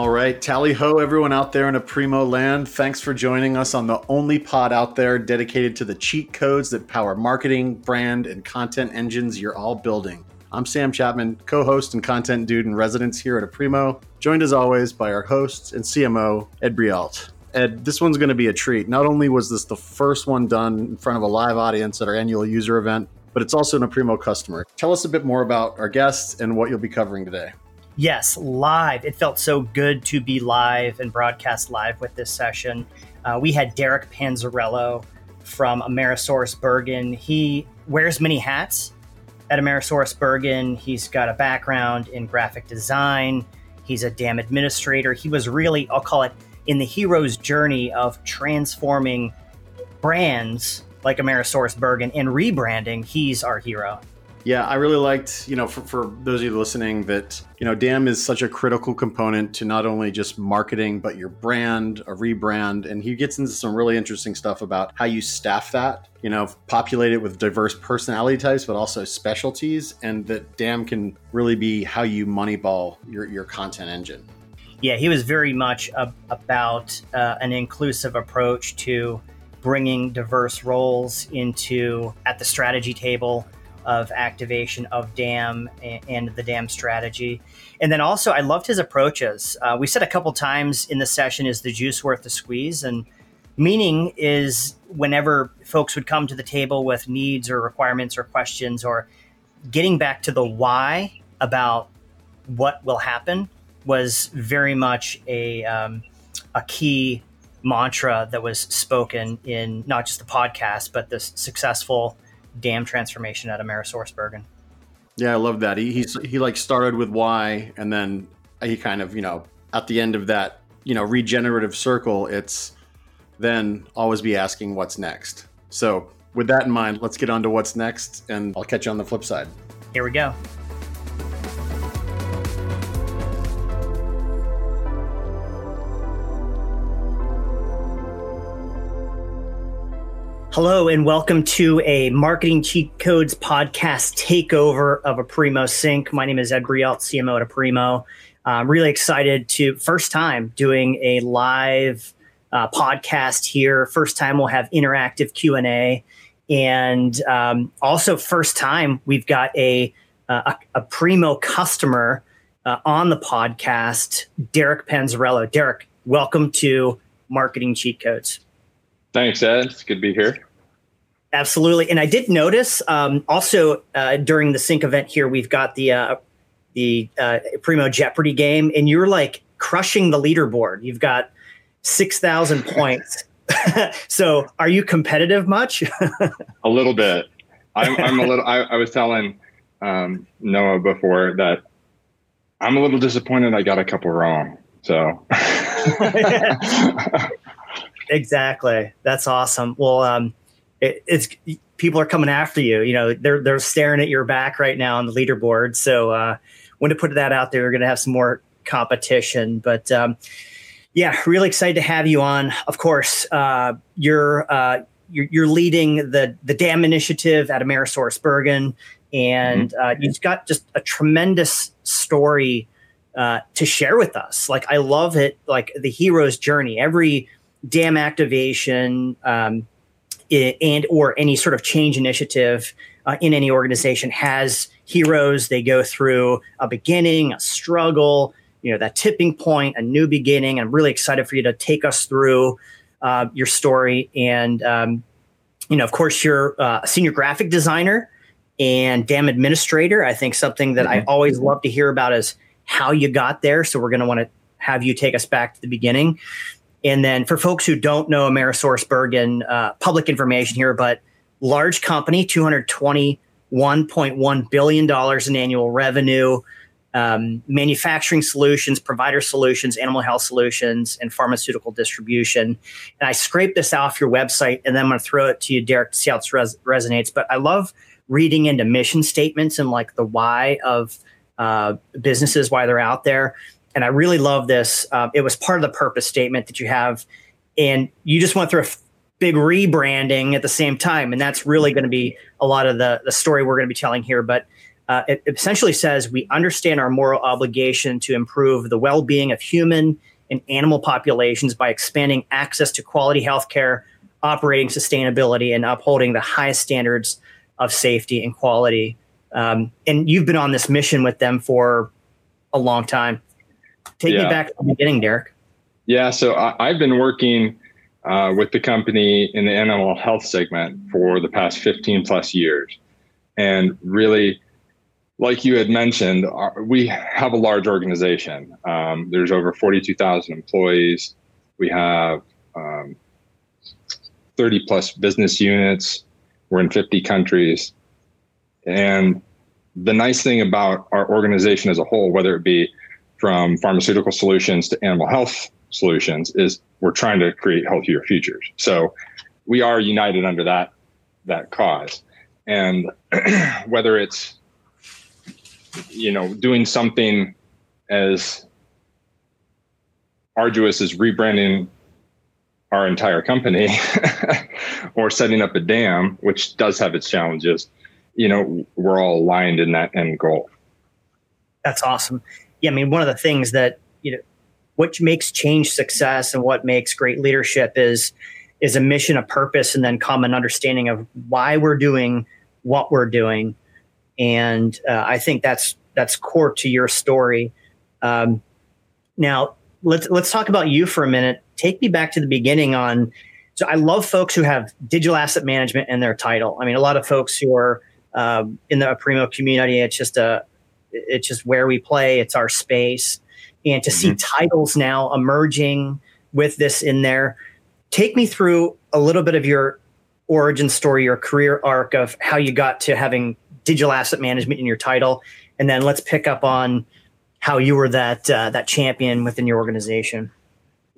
All right, tally ho, everyone out there in Aprimo land. Thanks for joining us on the only pod out there dedicated to the cheat codes that power marketing, brand, and content engines you're all building. I'm Sam Chapman, co host and content dude in residence here at Aprimo, joined as always by our host and CMO, Ed Breault. Ed, this one's going to be a treat. Not only was this the first one done in front of a live audience at our annual user event, but it's also an Aprimo customer. Tell us a bit more about our guests and what you'll be covering today. Yes, live. It felt so good to be live and broadcast live with this session. Uh, we had Derek Panzarello from Amerisource Bergen. He wears many hats at Amerisource Bergen. He's got a background in graphic design. He's a DAM administrator. He was really, I'll call it, in the hero's journey of transforming brands like Amerisource Bergen and rebranding. He's our hero. Yeah, I really liked, you know, for, for those of you listening, that, you know, DAM is such a critical component to not only just marketing, but your brand, a rebrand. And he gets into some really interesting stuff about how you staff that, you know, populate it with diverse personality types, but also specialties. And that DAM can really be how you moneyball your, your content engine. Yeah, he was very much a, about uh, an inclusive approach to bringing diverse roles into at the strategy table of activation of DAM and the DAM strategy. And then also, I loved his approaches. Uh, we said a couple times in the session, is the juice worth the squeeze? And meaning is whenever folks would come to the table with needs or requirements or questions or getting back to the why about what will happen was very much a, um, a key mantra that was spoken in not just the podcast, but the successful DAM transformation at Amerisource Bergen. Yeah, I love that. He he's, he like started with why, and then he kind of you know at the end of that you know regenerative circle, it's then always be asking what's next. So with that in mind, let's get on to what's next, and I'll catch you on the flip side. Here we go. Hello, and welcome to a Marketing Cheat Codes podcast takeover of Aprimo Sync. My name is Ed Breault, CMO at Aprimo. I'm really excited to first time doing a live uh, podcast here. First time we'll have interactive Q and A, and um, also first time we've got a a, Aprimo customer uh, on the podcast, Derek Panzarello. Derek, welcome to Marketing Cheat Codes. Thanks, Ed. It's good to be here. Absolutely, and I did notice um, also uh, during the sync event here, we've got the uh, the uh, Primo Jeopardy game, and you're like crushing the leaderboard. You've got six thousand points. so, are you competitive much? a little bit. I'm, I'm a little. I, I was telling um, Noah before that I'm a little disappointed. I got a couple wrong. So. Exactly. That's awesome. Well, um, it, it's people are coming after you. You know, they're they're staring at your back right now on the leaderboard. So uh, when to put that out there, we're going to have some more competition. But um, yeah, really excited to have you on. Of course, uh, you're, uh, you're, you're leading the the DAM initiative at Amerisource Bergen, and mm-hmm. uh, you've got just a tremendous story uh, to share with us. Like I love it, like the hero's journey. Every DAM activation. Um, and or any sort of change initiative uh, in any organization has heroes. They go through a beginning, a struggle, you know, that tipping point, a new beginning. I'm really excited for you to take us through uh, your story. And, um, you know, of course, you're uh, a senior graphic designer and DAM administrator. I think something that mm-hmm. I always love to hear about is how you got there. So we're going to want to have you take us back to the beginning. And then for folks who don't know Amerisource Bergen, uh, public information here, but large company, $221.1 billion in annual revenue, um, manufacturing solutions, provider solutions, animal health solutions, and pharmaceutical distribution. And I scraped this off your website and then I'm going to throw it to you, Derek, to see how it res- resonates. But I love reading into mission statements and like the why of uh, businesses, why they're out there and I really love this. Uh, it was part of the purpose statement that you have, and you just went through a f- big rebranding at the same time, and that's really going to be a lot of the the story we're going to be telling here. But Uh, it essentially says we understand our moral obligation to improve the well being of human and animal populations by expanding access to quality health care, operating sustainability, and upholding the highest standards of safety and quality. Um, and you've been on this mission with them for a long time. Take yeah. me back to the beginning, Derek. Yeah, so I, have been working uh, with the company in the animal health segment for the past 15 plus years. And really, like you had mentioned, our, we have a large organization. Um, there's over 42,000 employees. We have um, 30 plus business units. We're in 50 countries. And the nice thing about our organization as a whole, whether it be from pharmaceutical solutions to animal health solutions, is we're trying to create healthier futures. So we are united under that that cause. And whether it's you know doing something as arduous as rebranding our entire company or setting up a DAM, which does have its challenges, you know, we're all aligned in that end goal. That's awesome. Yeah, I mean, one of the things that you know, what makes change success and what makes great leadership is is a mission, a purpose, and then common understanding of why we're doing what we're doing. And uh, I think that's that's core to your story. Um, now, let's let's talk about you for a minute. Take me back to the beginning on. So I love folks who have digital asset management in their title. I mean, a lot of folks who are um, in the Aprimo community. It's just a, it's just where we play. It's our space, and to mm-hmm. see titles now emerging with this in there. Take me through a little bit of your origin story, your career arc of how you got to having digital asset management in your title, and then let's pick up on how you were that uh, that champion within your organization.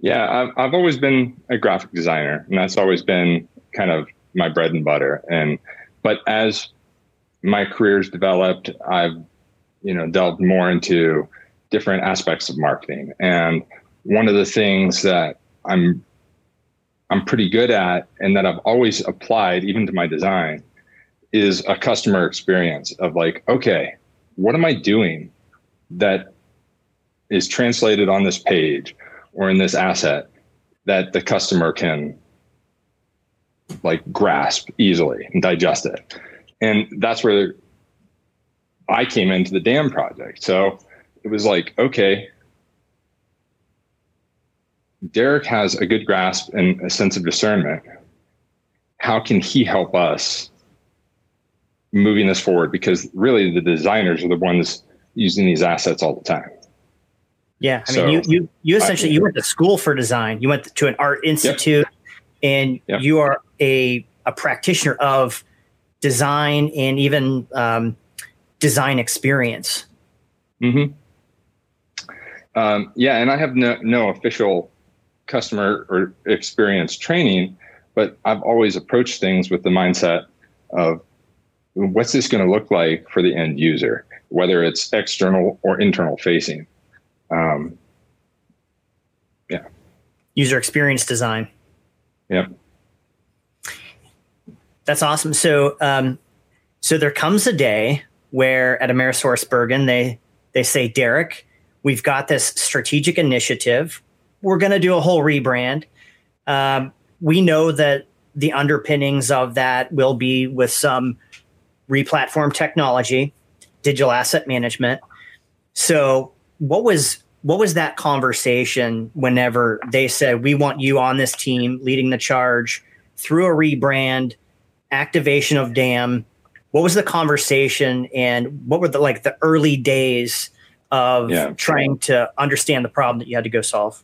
Yeah, I've, I've always been a graphic designer, and that's always been kind of my bread and butter. And but as my career's developed, I've you know delved more into different aspects of marketing. And one of the things that I'm I'm pretty good at and that I've always applied even to my design is a customer experience of like, okay, what am I doing that is translated on this page or in this asset that the customer can like grasp easily and digest it? and that's where I came into the DAM project. So it was like, okay, Derek has a good grasp and a sense of discernment. How can he help us moving this forward? Because really, the designers are the ones using these assets all the time. Yeah, I so, mean, you you you essentially I, you went to school for design. You went to an art institute, and you are a a practitioner of design and even um, design experience. Hmm. Um, yeah, and I have no no official customer or experience training, but I've always approached things with the mindset of what's this going to look like for the end user, whether it's external or internal facing. Um, yeah. User experience design. Yep. That's awesome. So, um, so there comes a day where at AmerisourceBergen they they say, Derek, we've got this strategic initiative. We're going to do a whole rebrand. Um, we know that the underpinnings of that will be with some replatform technology, digital asset management. So, what was what was that conversation whenever they said we want you on this team leading the charge through a rebrand activation of DAM what was the conversation and what were the like the early days of yeah. trying to understand the problem that you had to go solve?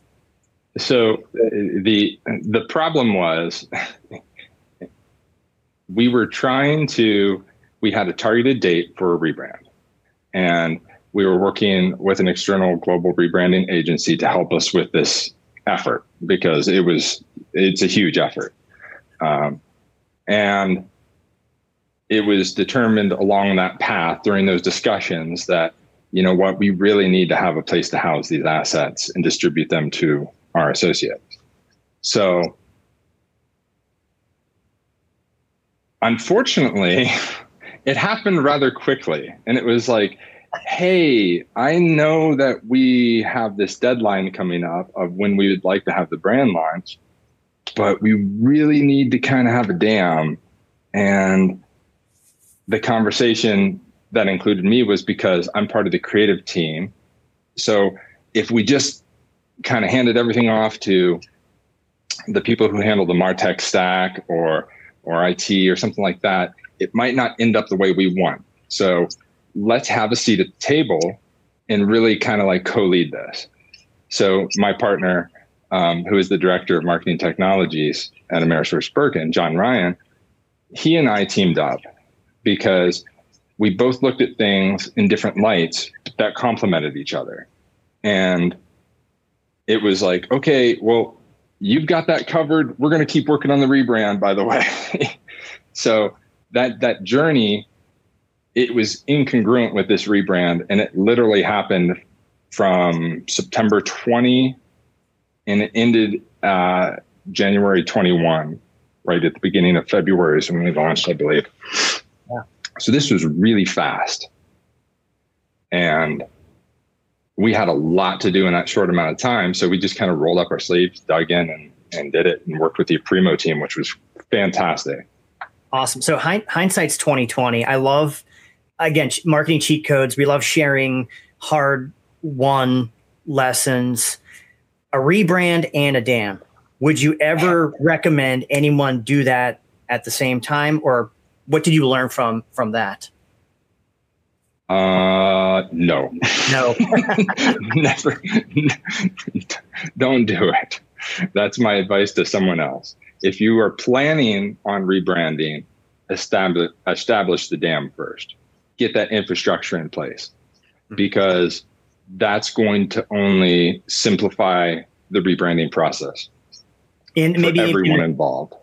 So uh, the the problem was we were trying to we had a targeted date for a rebrand. And we were working with an external global rebranding agency to help us with this effort because it was it's a huge effort. Um, and it was determined along that path during those discussions that, you know what, we really need to have a place to house these assets and distribute them to our associates. So unfortunately, it happened rather quickly. And it was like, hey, I know that we have this deadline coming up of when we would like to have the brand launch, but we really need to kind of have a DAM. And the conversation that included me was because I'm part of the creative team. So if we just kind of handed everything off to the people who handle the Martech stack or or IT or something like that, it might not end up the way we want. So let's have a seat at the table and really kind of like co-lead this. So my partner, um, who is the director of marketing technologies at AmerisourceBergen, John Ryan, he and I teamed up because we both looked at things in different lights that complemented each other. And it was like, okay, well, you've got that covered. We're going to keep working on the rebrand, by the way. so that that journey, it was incongruent with this rebrand, and it literally happened from September 20, and it ended uh, January 21, right at the beginning of February is when we launched, I believe. Yeah. So this was really fast, and we had a lot to do in that short amount of time. So we just kind of rolled up our sleeves, dug in, and, and did it, and worked with the Aprimo team, which was fantastic. Awesome. So hindsight's twenty twenty. I love again marketing cheat codes. We love sharing hard won lessons, a rebrand and a DAM. Would you ever recommend anyone do that at the same time, or what did you learn from from that? Uh, no. No. Never. Don't do it. That's my advice to someone else. If you are planning on rebranding, establish establish the DAM first. Get that infrastructure in place hmm. because that's going to only simplify the rebranding process. And maybe everyone involved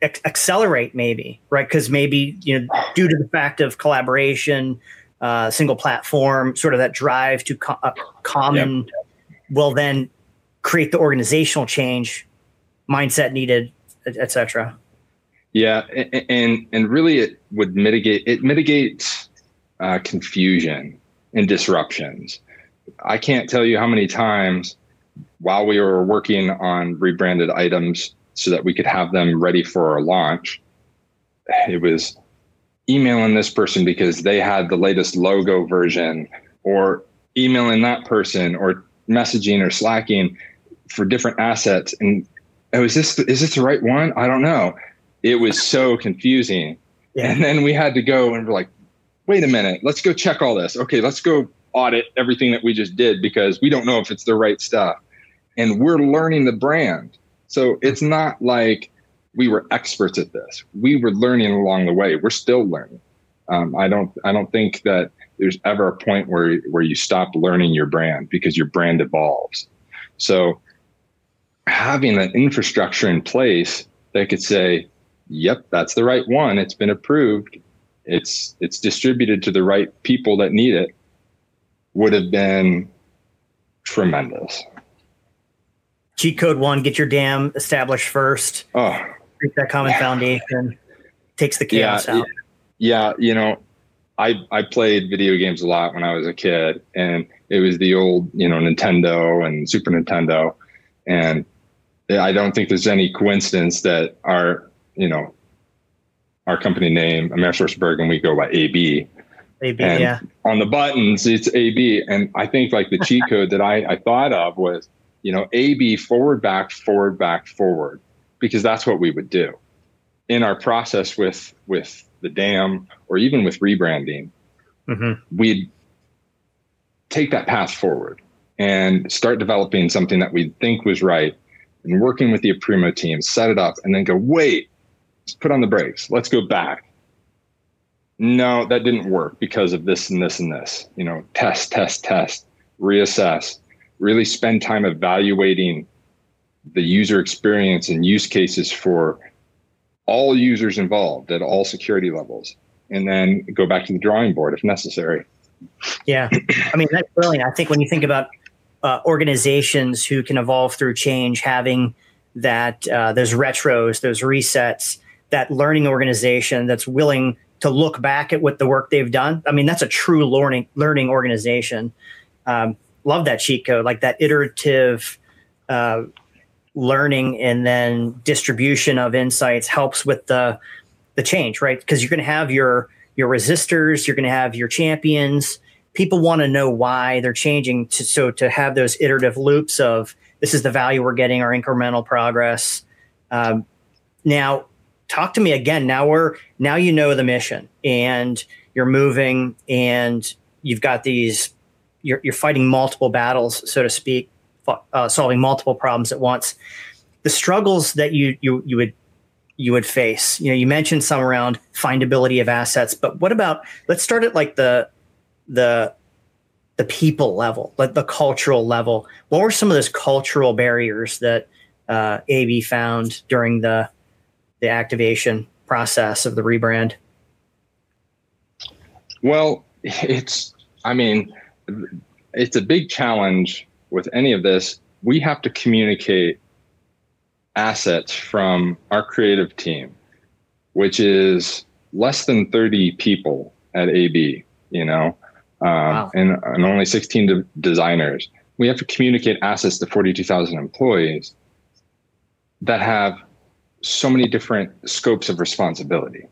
accelerate maybe right because maybe you know due to the fact of collaboration uh, single platform, sort of that drive to co- uh, common, yep. will then create the organizational change, mindset needed, etc. Yeah, and and really, it would mitigate. It mitigates uh, confusion and disruptions. I can't tell you how many times while we were working on rebranded items so that we could have them ready for our launch, it was emailing this person because they had the latest logo version or emailing that person or messaging or slacking for different assets. And oh is this is this the right one? I don't know. It was so confusing. Yeah. and then we had to go and we're like wait a minute let's go check all this. Okay let's go audit everything that we just did because we don't know if it's the right stuff. And we're learning the brand so it's not like we were experts at this. We were learning along the way. We're still learning. Um, I don't I don't think that there's ever a point where where you stop learning your brand because your brand evolves. So having an infrastructure in place that could say, "Yep, that's the right one. It's been approved. It's it's distributed to the right people that need it," would have been tremendous. Cheat code one: get your DAM established first. Oh, create that common yeah. foundation, takes the chaos yeah, out. Yeah, you know, I I played video games a lot when I was a kid, and it was the old you know Nintendo and Super Nintendo, and I don't think there's any coincidence that our you know our company name AmerisourceBergen we go by AB. AB, and yeah. On the buttons, it's AB, and I think like the cheat code that I I thought of was you know AB forward back forward back forward because that's what we would do in our process with with the DAM or even with rebranding. Mm-hmm. we'd take that path forward and start developing something that we think was right and working with the Aprimo team set it up and then go wait let's put on the brakes. Let's go back. No that didn't work because of this and this and this you know test test test reassess really spend time evaluating the user experience and use cases for all users involved at all security levels and then go back to the drawing board if necessary yeah i mean that's brilliant i think when you think about uh, organizations who can evolve through change having that uh, those retros those resets that learning organization that's willing to look back at what the work they've done. I mean, that's a true learning learning organization. Um, love that cheat code, like that iterative uh, learning and then distribution of insights helps with the the change, right? Because you're going to have your your resistors, you're going to have your champions. People want to know why they're changing. To, so to have those iterative loops of this is the value we're getting, our incremental progress. Um, now, talk to me again. Now we're now you know the mission, and you're moving, and you've got these. You're, you're fighting multiple battles, so to speak, uh, solving multiple problems at once. The struggles that you you you would you would face. You know, you mentioned some around findability of assets, but what about let's start at like the the the people level, like the cultural level. What were some of those cultural barriers that uh, AB found during the the activation process of the rebrand? Well, it's I mean, it's a big challenge with any of this. We have to communicate assets from our creative team, which is less than 30 people at AB, you know, um, wow. and, and only 16 de- designers. We have to communicate assets to 42,000 employees that have so many different scopes of responsibility.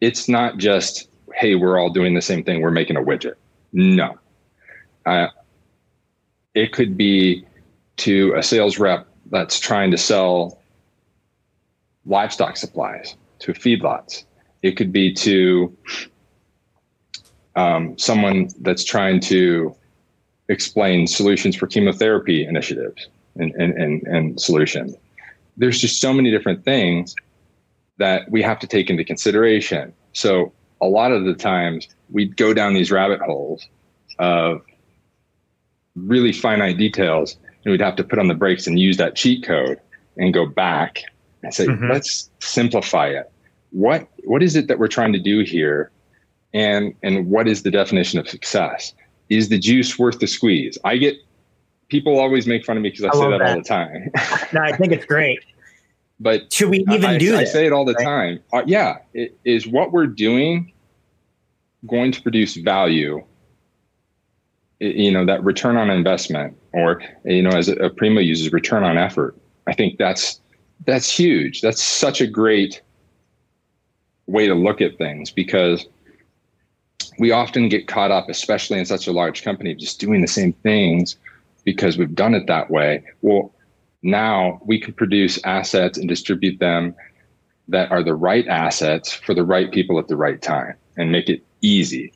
It's not just, hey, we're all doing the same thing, we're making a widget. No. Uh, it could be to a sales rep that's trying to sell livestock supplies to feedlots. It could be to um, someone that's trying to explain solutions for chemotherapy initiatives and, and, and, and solutions. There's just so many different things that we have to take into consideration. So a lot of the times we go down these rabbit holes of really finite details and we'd have to put on the brakes and use that cheat code and go back and say mm-hmm. let's simplify it. What what is it that we're trying to do here? And and what is the definition of success? Is the juice worth the squeeze? I get people always make fun of me because i, I say that, that, all the time. No i think it's great. But should we even I, do I, this, I say it all the right? time. Uh, yeah it, is what we're doing going to produce value you know that return on investment or you know as Aprimo uses return on effort i think that's that's huge. That's such a great way to look at things because we often get caught up especially in such a large company just doing the same things because we've done it that way. Well now we can produce assets and distribute them that are the right assets for the right people at the right time and make it easy.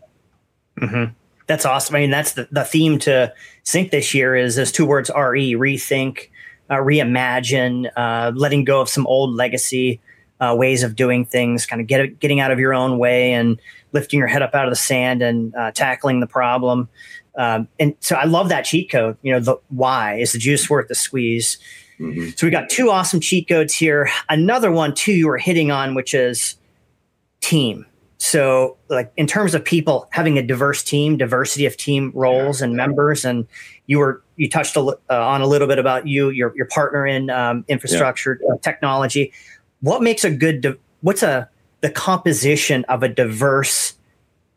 Mm-hmm that's awesome. I mean, that's the, the theme to sync this year is those two words RE, rethink, uh, reimagine, uh, letting go of some old legacy uh, ways of doing things, kind of get, getting out of your own way and lifting your head up out of the sand and uh, tackling the problem. Um, and so I love that cheat code. You know, the why is the juice worth the squeeze? Mm-hmm. So we got two awesome cheat codes here. Another one too you were hitting on, which is team. So, like in terms of people having a diverse team, diversity of team roles and members, and you were you touched a, uh, on a little bit about you, your your partner in um, infrastructure yeah. technology. What makes a good? Di- what's a the composition of a diverse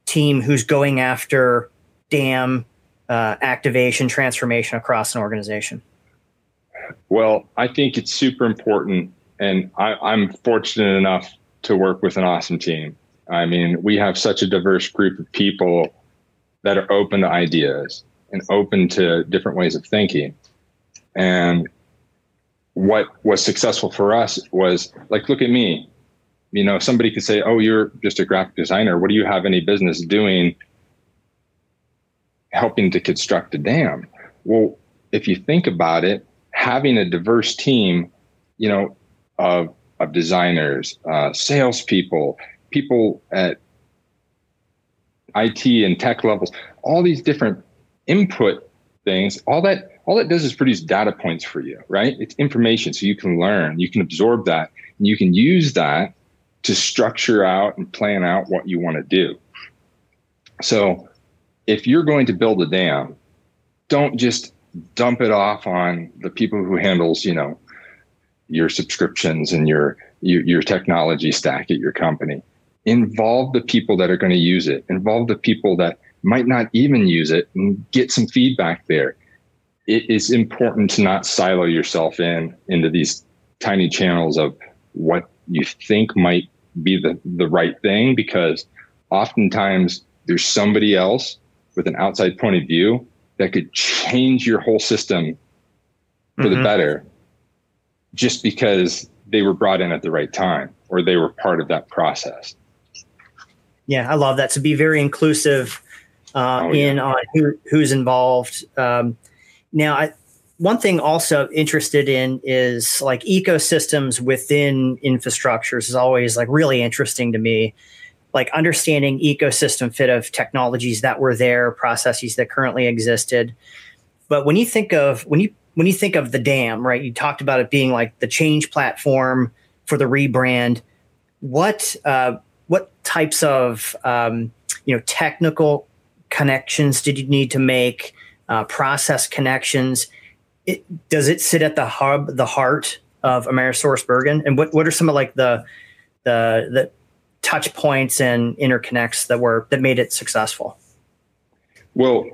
team who's going after DAM uh, activation transformation across an organization? Well, I think it's super important, and I, I'm fortunate enough to work with an awesome team I mean, we have such a diverse group of people that are open to ideas and open to different ways of thinking. And what was successful for us was like, look at me. You know, somebody could say, Oh, you're just a graphic designer. What do you have any business doing helping to construct a DAM? Well, if you think about it, having a diverse team, you know, of, of designers, uh, salespeople, people at IT and tech levels, all these different input things, all that all that does is produce data points for you, right? It's information so you can learn, you can absorb that, and you can use that to structure out and plan out what you want to do. So if you're going to build a DAM, don't just dump it off on the people who handles, you know, your subscriptions and your your, your technology stack at your company involve the people that are going to use it, involve the people that might not even use it and get some feedback there. It is important to not silo yourself in into these tiny channels of what you think might be the, the right thing because oftentimes there's somebody else with an outside point of view that could change your whole system for mm-hmm. the better just because they were brought in at the right time or they were part of that process. Yeah, I love that. To be very inclusive uh, oh, in on who, who's involved. Um, now, I, one thing also interested in is like ecosystems within infrastructures is always like really interesting to me. Like understanding ecosystem fit of technologies that were there, processes that currently existed. But when you think of when you when you think of the DAM, right? You talked about it being like the change platform for the rebrand. What uh, what types of um, you know technical connections did you need to make? Uh, process connections. It, does it sit at the hub, the heart of Amerisource Bergen? And what what are some of like the the the touch points and interconnects that were that made it successful? Well,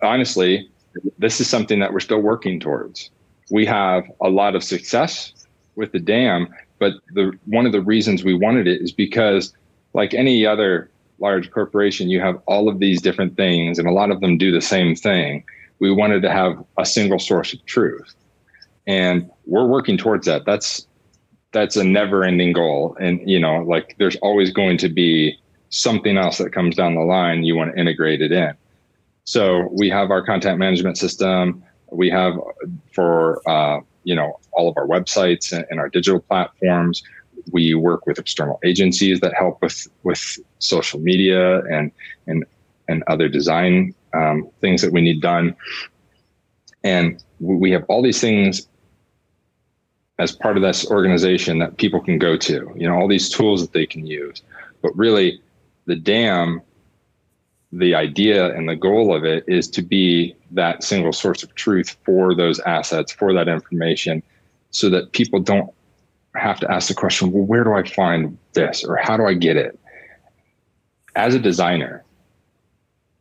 honestly, this is something that we're still working towards. We have a lot of success with the DAM, but the one of the reasons we wanted it is because, like any other large corporation, you have all of these different things, and a lot of them do the same thing. We wanted to have a single source of truth, and we're working towards that. That's that's a never-ending goal, and you know, like there's always going to be something else that comes down the line. You want to integrate it in. So we have our content management system. We have for uh, you know all of our websites and, and our digital platforms. We work with external agencies that help with with social media and and and other design um, things that we need done. And we have all these things as part of this organization that people can go to. You know, all these tools that they can use. But really, the DAM the idea and the goal of it is to be that single source of truth for those assets, for that information, so that people don't have to ask the question, well, where do I find this or how do I get it? As a designer,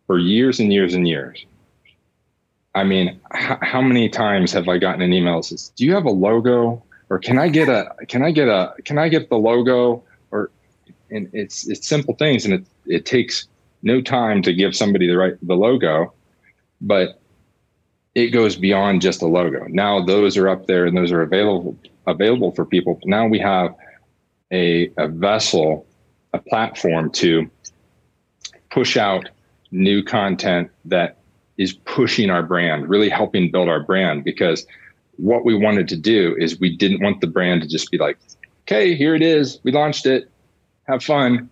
for years and years and years, I mean, h- how many times have I gotten an email that says, "Do you have a logo?" or "Can I get a Can I get a Can I get the logo?" or and it's it's simple things, and it it takes no time to give somebody the right the logo, but it goes beyond just a logo. Now those are up there and those are available available for people. Now we have a, a vessel, a platform to push out new content that is pushing our brand, really helping build our brand. Because what we wanted to do is we didn't want the brand to just be like, okay, here it is. We launched it. Have fun.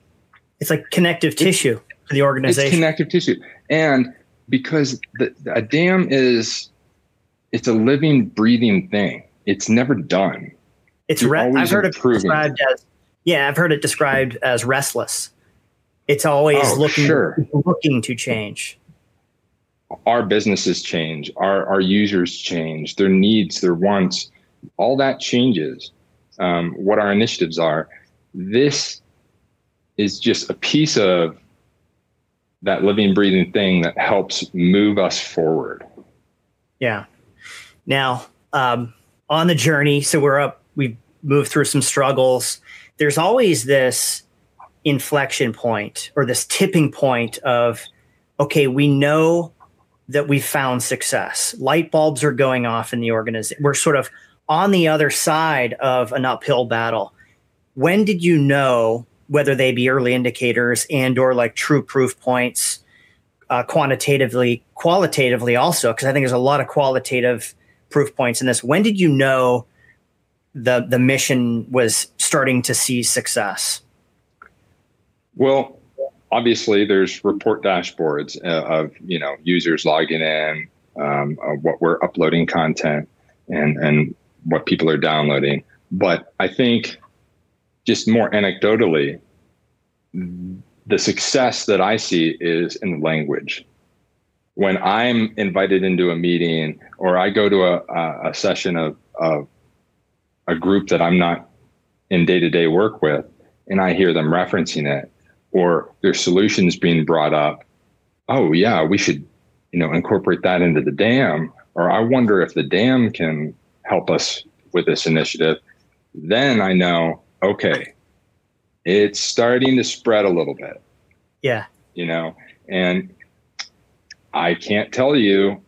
It's like connective tissue for the organization. It's connective tissue. And because the, a DAM is it's a living, breathing thing. It's never done. It's re- I've heard improving. it described as yeah, I've heard it described as restless. It's always oh, looking sure. looking to change. Our businesses change, our our users change, their needs, their wants, all that changes. Um, what our initiatives are. This is just a piece of that living, breathing thing that helps move us forward. Yeah. Now, um, on the journey, so we're up, we've moved through some struggles. There's always this inflection point or this tipping point of, okay, we know that we found success. Light bulbs are going off in the organization. We're sort of on the other side of an uphill battle. When did you know whether they be early indicators and or like true proof points uh, quantitatively qualitatively also because i think there's a lot of qualitative proof points in this. When did you know the the mission was starting to see success? Well obviously there's report dashboards uh, of you know users logging in um, what we're uploading content and and what people are downloading. But i think just more anecdotally, the success that I see is in language. When I'm invited into a meeting or I go to a, a session of, of a group that I'm not in day to day work with, and I hear them referencing it or their solutions being brought up, oh yeah, we should, you know, incorporate that into the DAM. Or I wonder if the DAM can help us with this initiative. Then I know, okay, it's starting to spread a little bit. Yeah. You know, and I can't tell you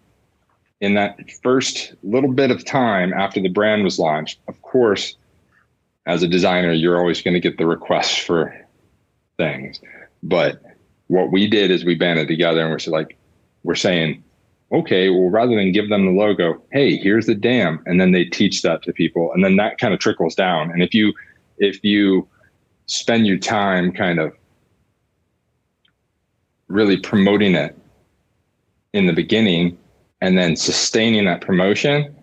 in that first little bit of time after the brand was launched, of course, as a designer, you're always going to get the requests for things. But what we did is we banded together and we're like, we're saying, okay, well, rather than give them the logo, hey, here's the DAM, and then they teach that to people, and then that kind of trickles down. And if you if you spend your time kind of really promoting it in the beginning and then sustaining that promotion,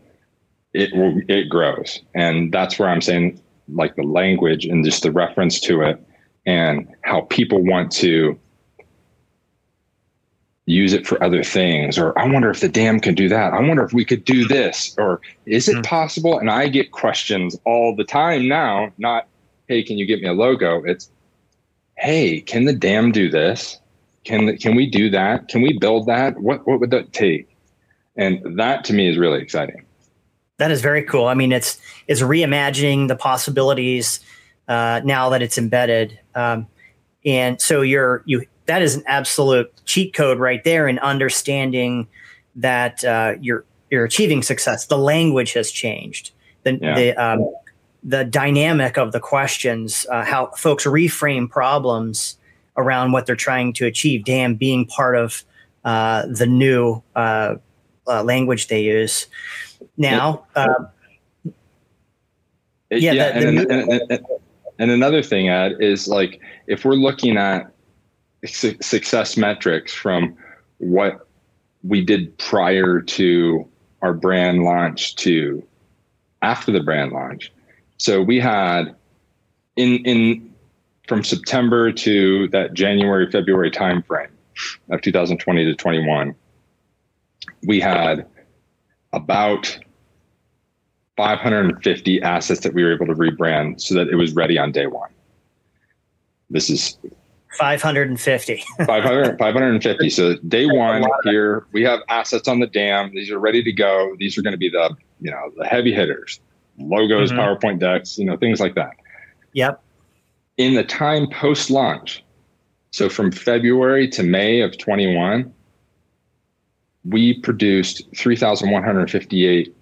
it will it grows. And that's where I'm saying like the language and just the reference to it and how people want to use it for other things or i wonder if the DAM can do that. I wonder if we could do this or is it mm-hmm. possible? And i get questions all the time now not hey can you get me a logo? It's hey can the DAM do this? Can can we do that? Can we build that? What what would that take? And that to me is really exciting. That is very cool. I mean it's it's reimagining the possibilities uh, now that it's embedded. Um, and so you're you that is an absolute cheat code right there in understanding that uh, you're you're achieving success. The language has changed. The yeah. the um, the dynamic of the questions, uh, how folks reframe problems around what they're trying to achieve. DAM, being part of uh, the new uh, uh, language they use now. Uh, yeah, yeah the, the and, new- and, and, and another thing, Ed, is like if we're looking at su- success metrics from what we did prior to our brand launch to after the brand launch. So we had in in from September to that January February timeframe of 2020 to 21, we had about 550 assets that we were able to rebrand so that it was ready on day one. This is 550. 500, 550. So day one here, we have assets on the DAM. These are ready to go. These are going to be the, you know, the heavy hitters, logos, mm-hmm. PowerPoint decks, you know, things like that. Yep. In the time post launch, so from February to May of 21, we produced 3,158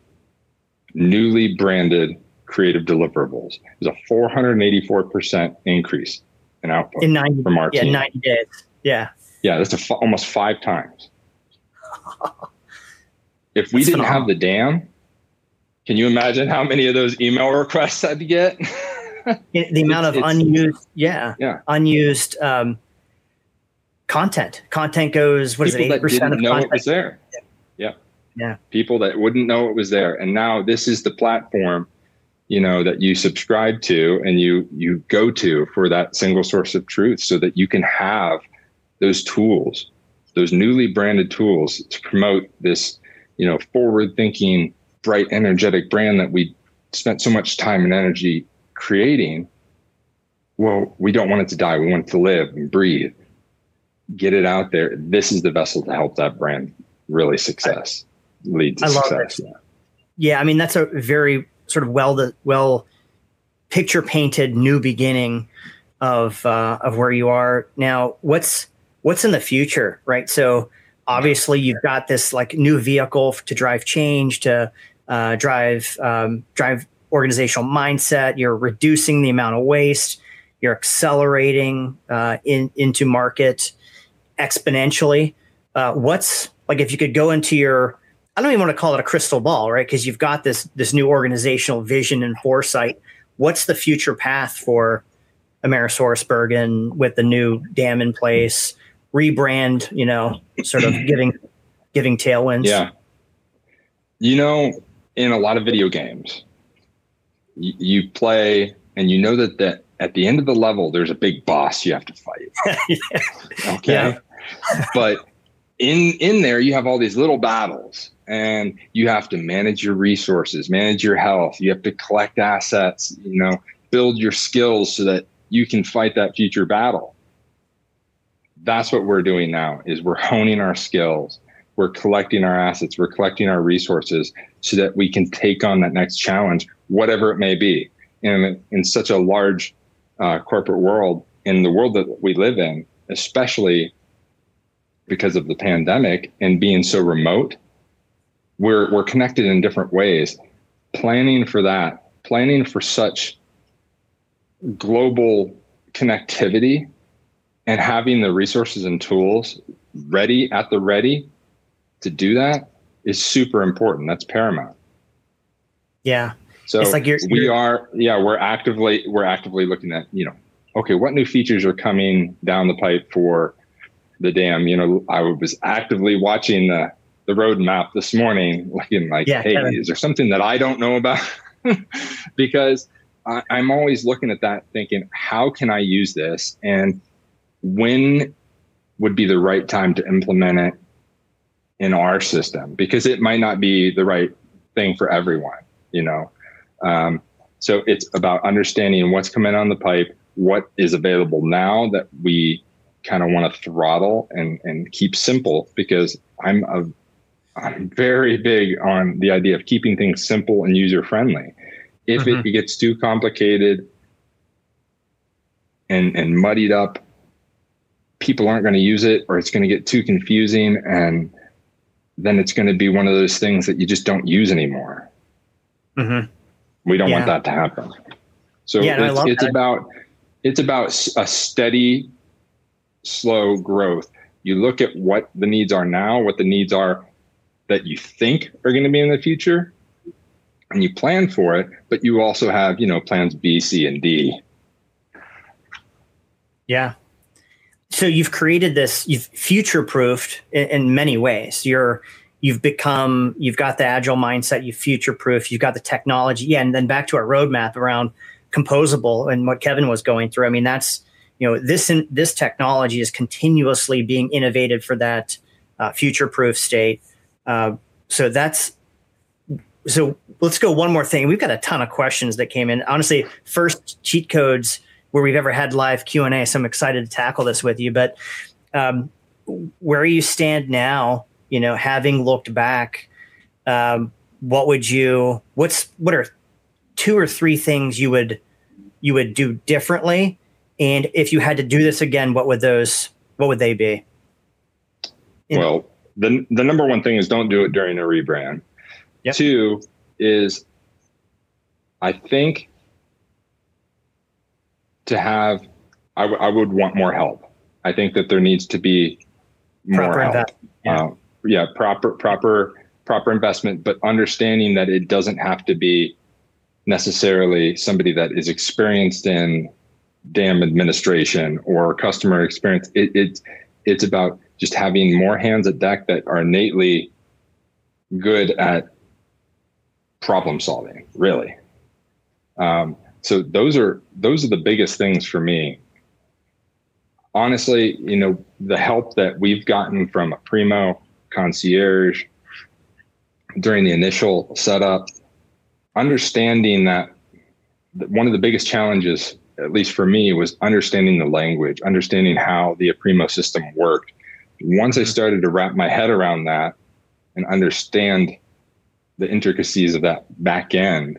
newly branded creative deliverables. It was a 484% increase in output in 90 from our yeah, team. 90 days. Yeah. Yeah, that's f- almost five times. if we that's didn't phenomenal. have the DAM, can you imagine how many of those email requests I'd get? the amount of unused, yeah, yeah, unused um, content. Content goes. What People is it? Eight percent of know content. it was there. Yeah. Yeah. People that wouldn't know it was there, and now this is the platform you know that you subscribe to and you you go to for that single source of truth so that you can have those tools those newly branded tools to promote this you know forward thinking bright energetic brand that we spent so much time and energy creating. Well we don't want it to die. We want it to live and breathe. Get it out there. This is the vessel to help that brand really success lead to I success. yeah. yeah i mean that's a very sort of well the well picture painted new beginning of uh, of where you are now. What's what's in the future, right? So obviously you've got this like new vehicle to drive change to uh, drive um, drive organizational mindset. You're reducing the amount of waste. You're accelerating uh, in into market exponentially. Uh, what's like if you could go into your I don't even want to call it a crystal ball, right? Because you've got this this new organizational vision and foresight. What's the future path for AmerisourceBergen with the new DAM in place, rebrand, you know, sort of giving giving tailwinds? Yeah. You know, in a lot of video games, you, you play and you know that that at the end of the level there's a big boss you have to fight. yeah. Okay. Yeah. but in in there you have all these little battles and you have to manage your resources, manage your health. You have to collect assets, you know, build your skills so that you can fight that future battle. That's what we're doing now is we're honing our skills. We're collecting our assets, we're collecting our resources so that we can take on that next challenge, whatever it may be. And in such a large uh, corporate world, in the world that we live in, especially because of the pandemic and being so remote, we're we're connected in different ways. Planning for that, planning for such global connectivity and having the resources and tools ready at the ready to do that is super important. That's paramount. Yeah. So it's like you're, we you're, are, yeah, we're actively we're actively looking at, you know, okay, what new features are coming down the pipe for the DAM? You know, I was actively watching the the roadmap this morning, looking like, yeah, hey, Kevin. is there something that I don't know about? because I, I'm always looking at that, thinking, how can I use this, and when would be the right time to implement it in our system? Because it might not be the right thing for everyone, you know. Um, so it's about understanding what's coming on the pipe, what is available now that we kind of want to throttle and and keep simple because I'm a I'm very big on the idea of keeping things simple and user friendly. If mm-hmm. it gets too complicated and and muddied up, people aren't going to use it or it's going to get too confusing and then it's going to be one of those things that you just don't use anymore. Mm-hmm. We don't yeah. want that to happen. So yeah, it's, it's about it's about a steady, slow growth. You look at what the needs are now, what the needs are that you think are going to be in the future, and you plan for it. But you also have, you know, plans B, C, and D. Yeah. So you've created this. You've future proofed in, in many ways. You're you've become you've got the agile mindset you future proof you've got the technology yeah and then back to our roadmap around composable and what kevin was going through i mean that's you know this in, this technology is continuously being innovated for that uh, future proof state uh, so that's so let's go one more thing we've got a ton of questions that came in honestly first cheat codes where we've ever had live q&a so i'm excited to tackle this with you but um, where you stand now you know, having looked back, um, what would you? What's what are two or three things you would you would do differently? And if you had to do this again, what would those what would they be? Well, the the number one thing is don't do it during a rebrand. Yep. Two is I think to have I, w- I would want more help. I think that there needs to be more Proper help. Yeah. Uh, yeah, proper proper proper investment, but understanding that it doesn't have to be necessarily somebody that is experienced in DAM administration or customer experience. It, it it's about just having more hands at deck that are innately good at problem solving. Really. Um, so those are those are the biggest things for me. Honestly, you know, the help that we've gotten from Aprimo concierge during the initial setup, understanding that one of the biggest challenges, at least for me, was understanding the language, understanding how the Aprimo system worked. Once I mm-hmm. started to wrap my head around that and understand the intricacies of that back end,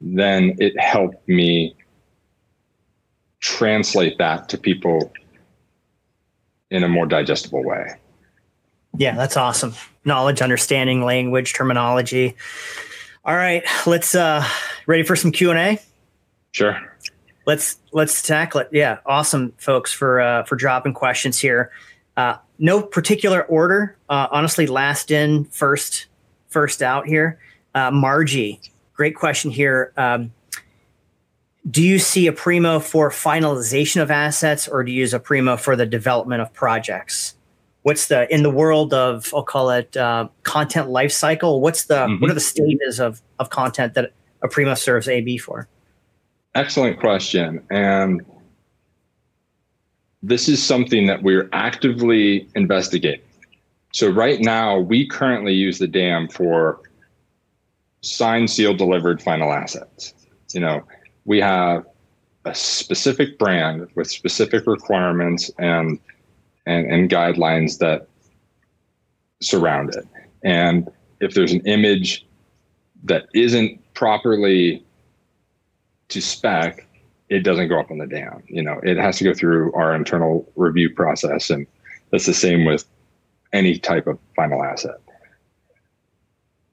then it helped me translate that to people in a more digestible way. Yeah, that's awesome. Knowledge, understanding, language, terminology. All right, let's uh ready for some Q&A? Sure. Let's let's tackle it. Yeah, awesome folks for uh for dropping questions here. Uh no particular order. Uh honestly last in, first first out here. Uh Margie, great question here. Um do you see Aprimo for finalization of assets or do you use Aprimo for the development of projects? what's the in the world of I'll call it uh, content lifecycle? What's the mm-hmm. what are the stages of of content that Aprimo serves AB for? Excellent question, and this is something that we're actively investigating. So right now, we currently use the DAM for signed, sealed, delivered final assets. You know, we have a specific brand with specific requirements and and, and guidelines that surround it. And if there's an image that isn't properly to spec, it doesn't go up on the DAM. You know, it has to go through our internal review process, and that's the same with any type of final asset.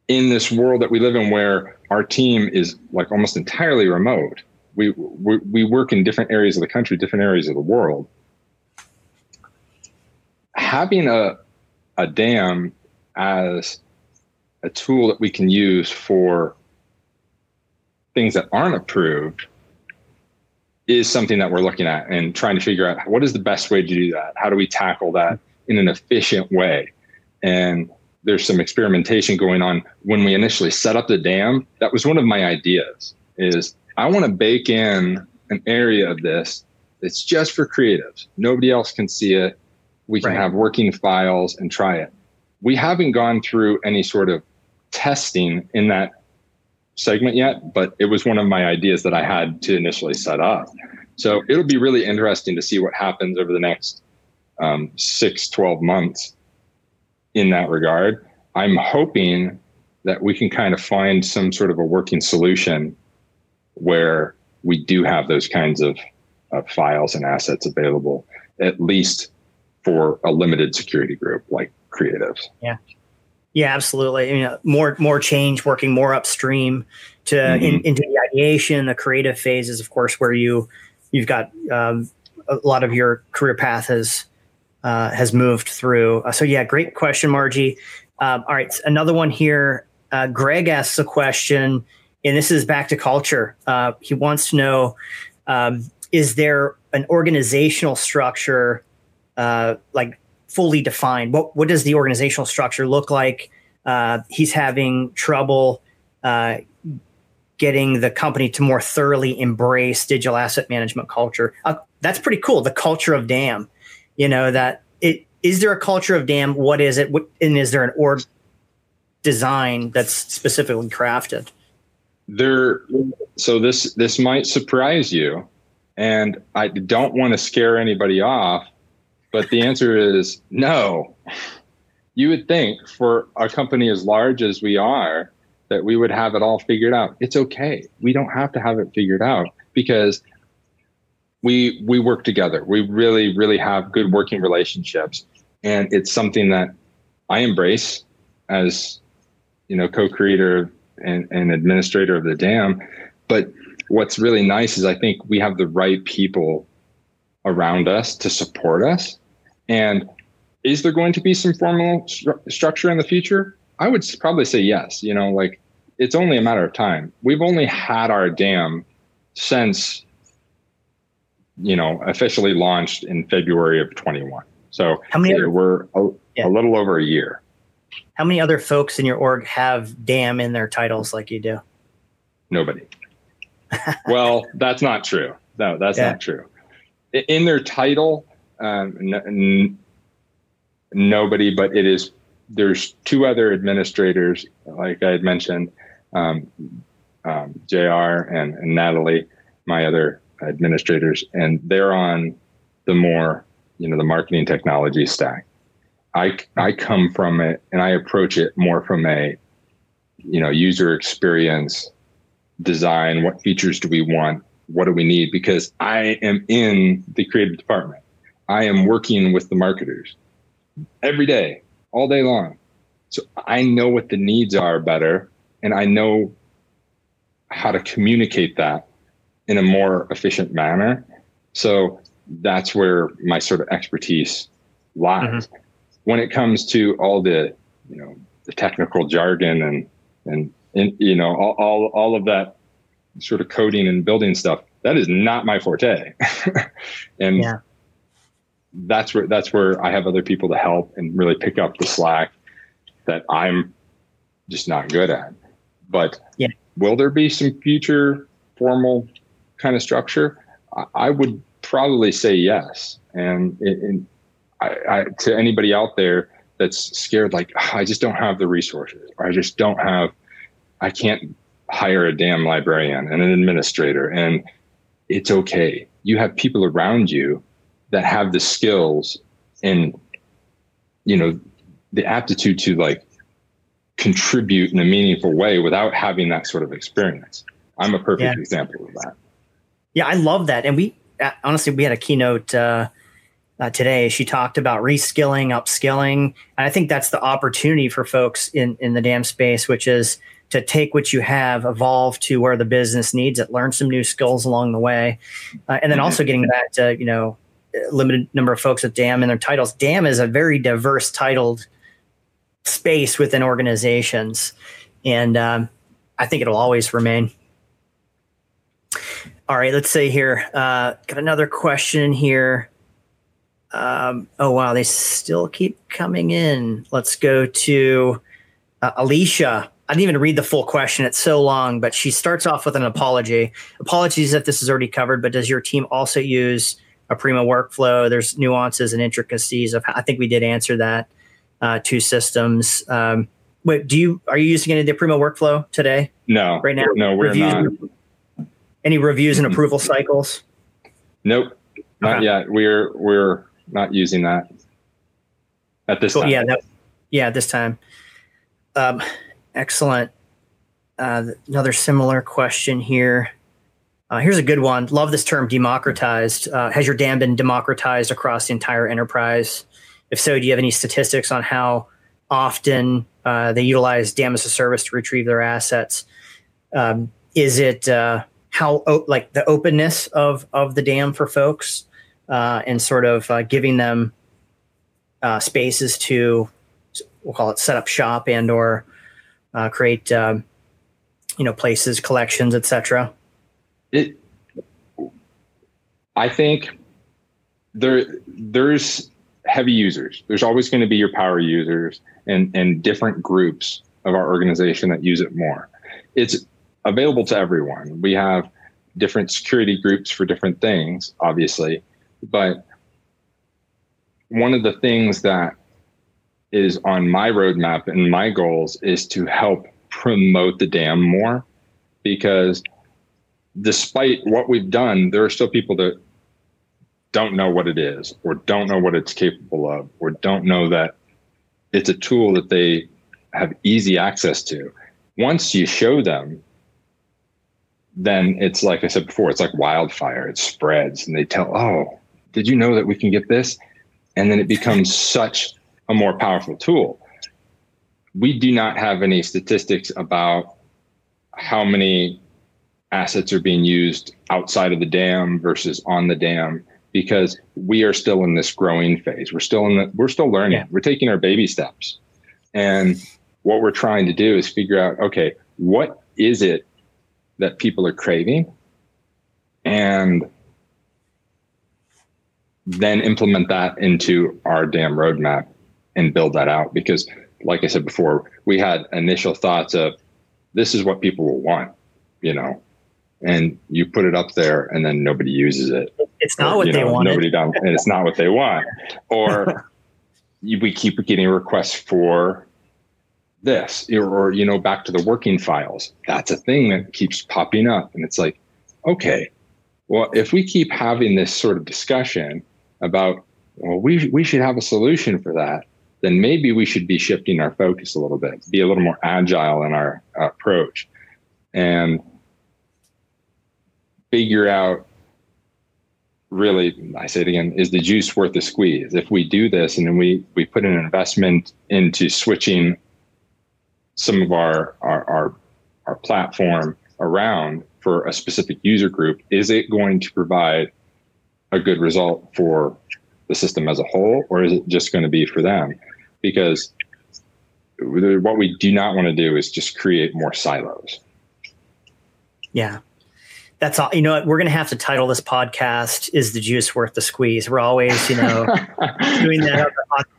In this world that we live in, where our team is like almost entirely remote, we we, we work in different areas of the country, different areas of the world. Having a a DAM as a tool that we can use for things that aren't approved is something that we're looking at and trying to figure out what is the best way to do that? How do we tackle that in an efficient way? And there's some experimentation going on. When we initially set up the DAM, that was one of my ideas is I want to bake in an area of this that's just for creatives. Nobody else can see it. We can right. have working files and try it. We haven't gone through any sort of testing in that segment yet, but it was one of my ideas that I had to initially set up. So it'll be really interesting to see what happens over the next um, six, 12 months in that regard. I'm hoping that we can kind of find some sort of a working solution where we do have those kinds of, of files and assets available, at least for a limited security group like creatives. Yeah. Yeah, absolutely. You know, more more change, working more upstream to mm-hmm. in, into the ideation, the creative phases, of course, where you you've got um, a lot of your career path has uh, has moved through. Uh, so yeah, great question, Margie. Um, all right, another one here. Uh, Greg asks a question, and this is back to culture. Uh, he wants to know: um, Is there an organizational structure uh, like fully defined. What what does the organizational structure look like? Uh, he's having trouble uh, getting the company to more thoroughly embrace digital asset management culture. Uh, that's pretty cool. The culture of DAM. You know that it is there a culture of DAM? What is it? What, and is there an org design that's specifically crafted? There. So this this might surprise you, and I don't want to scare anybody off but the answer is no. You would think for a company as large as we are that we would have it all figured out. It's okay. We don't have to have it figured out because we we work together. We really really have good working relationships and it's something that I embrace as you know co-creator and, and administrator of the DAM but what's really nice is I think we have the right people around us to support us. And is there going to be some formal stru- structure in the future? I would probably say yes. You know, like it's only a matter of time. We've only had our DAM since, you know, officially launched in February of 21. So how many other, we're a, yeah. a little over a year. How many other folks in your org have DAM in their titles like you do? Nobody. well, that's not true. No, that's yeah. not true in their title, um, n- n- nobody, but it is. There's two other administrators, like I had mentioned, um, um, Jr. And, and Natalie, my other administrators, and they're on the more, you know, the marketing technology stack. I I come from it, and I approach it more from a, you know, user experience, design. What features do we want? what do we need? Because I am in the creative department. I am working with the marketers every day, all day long. So I know what the needs are better and I know how to communicate that in a more efficient manner. So that's where my sort of expertise lies. Mm-hmm. When it comes to all the, you know, the technical jargon and and, and you know all, all all of that sort of coding and building stuff that is not my forte and yeah. That's where that's where i have other people to help and really pick up the slack that i'm just not good at. But yeah. will there be some future formal kind of structure? I, would probably say yes. And, and I, I, to anybody out there that's scared like oh, i just don't have the resources. Or i just don't have i can't hire a DAM librarian and an administrator. And it's okay. You have people around you that have the skills and you know the aptitude to like contribute in a meaningful way without having that sort of experience. I'm a perfect yeah. example of that. Yeah, I love that. And we uh, honestly we had a keynote uh, uh, today. She talked about reskilling, upskilling, and I think that's the opportunity for folks in in the DAM space, which is to take what you have, evolve to where the business needs it, learn some new skills along the way, uh, and then also getting back to you know limited number of folks with DAM in their titles. DAM is a very diverse titled space within organizations, and um, I think it'll always remain. All right, let's see here. Uh, got another question here. Um, oh wow, they still keep coming in. Let's go to uh, Alicia. I didn't even read the full question. It's so long, but she starts off with an apology. Apologies if this is already covered, but does your team also use Aprimo workflow? There's nuances and intricacies of. How, I think we did answer that. Uh, two systems. Um, wait, do you are you using any of the Aprimo workflow today? No, right now. No, we're reviews not. Any reviews and approval cycles? Nope, not okay. yet. We're we're not using that at this cool. time. Yeah, that, yeah, this time. Um, Excellent. Uh, another similar question here. Uh, here's a good one. Love this term democratized. Uh, has your DAM been democratized across the entire enterprise? If so, do you have any statistics on how often uh, they utilize DAM as a service to retrieve their assets? Um, is it uh, how like the openness of of the DAM for folks uh, and sort of giving them spaces to we'll call it set up shop and or uh, create um, you know places, collections, etc. It, I think there there's heavy users. There's always going to be your power users and and different groups of our organization that use it more. It's available to everyone. We have different security groups for different things, obviously, but one of the things that is on my roadmap and my goals is to help promote the DAM more because despite what we've done, there are still people that don't know what it is or don't know what it's capable of or don't know that it's a tool that they have easy access to. Once you show them, then it's like I said before, it's like wildfire. It spreads and they tell, oh, did you know that we can get this? And then it becomes such a more powerful tool. We do not have any statistics about how many assets are being used outside of the DAM versus on the DAM because we are still in this growing phase. We're still in the we're still learning. Yeah. We're taking our baby steps. And what we're trying to do is figure out okay, what is it that people are craving? And then implement that into our DAM roadmap and build that out because like I said before, we had initial thoughts of this is what people will want, you know, and you put it up there and then nobody uses it. It's not or, what they want. Nobody done, and it's not what they want. Or we keep getting requests for this, or, or, you know, back to the working files. That's a thing that keeps popping up, and it's like, okay, well, if we keep having this sort of discussion about, well, we we should have a solution for that then maybe we should be shifting our focus a little bit, be a little more agile in our uh, approach, and figure out really, I say it again, is the juice worth the squeeze? If we do this and then we, we put an investment into switching some of our, our, our, our platform around for a specific user group, is it going to provide a good result for the system as a whole, or is it just going to be for them? because what we do not want to do is just create more silos. Yeah. That's all. You know what? We're going to have to title this podcast "Is the Juice Worth the Squeeze?" We're always, you know, doing that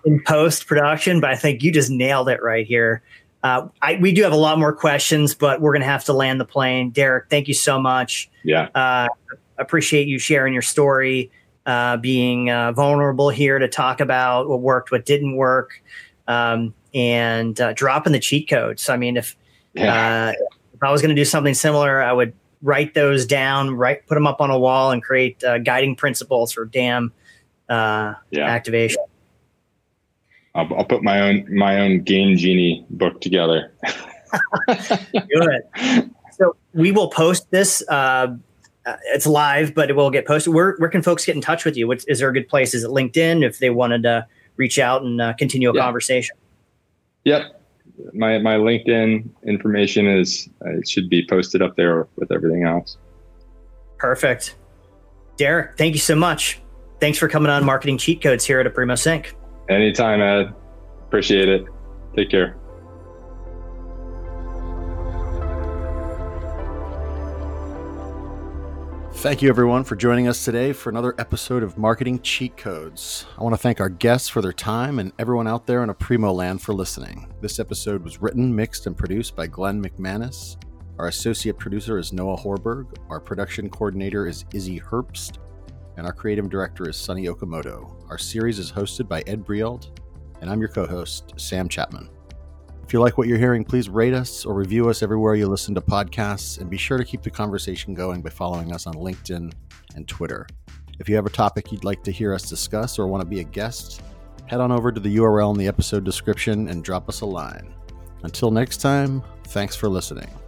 in post production, but I think you just nailed it right here. Uh, I, we do have a lot more questions, but we're going to have to land the plane. Derek, thank you so much. Yeah. Uh, appreciate you sharing your story uh, being uh, vulnerable here to talk about what worked, what didn't work, um, and uh, dropping the cheat codes. So, I mean, if yeah. Uh, if I was going to do something similar, I would write those down, write put them up on a wall, and create uh, guiding principles for DAM uh, yeah. activation. I'll, I'll, put my own my own game genie book together. Good. So we will post this. Uh, uh, it's live, but it will get posted. Where where can folks get in touch with you? What, is there a good place? Is it LinkedIn if they wanted to reach out and uh, continue a yeah. conversation? Yep. My my LinkedIn information is uh, it should be posted up there with everything else. Perfect. Derek, thank you so much. Thanks for coming on Marketing Cheat Codes here at Aprimo Sync. Anytime, Ed. Appreciate it. Take care. Thank you, everyone, for joining us today for another episode of Marketing Cheat Codes. I want to thank our guests for their time and everyone out there in Aprimo land for listening. This episode was written, mixed, and produced by Glenn McManus. Our associate producer is Noah Horberg. Our production coordinator is Izzy Herbst. And our creative director is Sunny Okamoto. Our series is hosted by Ed Breault. And I'm your co host, Sam Chapman. If you like what you're hearing, please rate us or review us everywhere you listen to podcasts, and be sure to keep the conversation going by following us on LinkedIn and Twitter. If you have a topic you'd like to hear us discuss or want to be a guest, head on over to the URL in the episode description and drop us a line. Until next time, thanks for listening.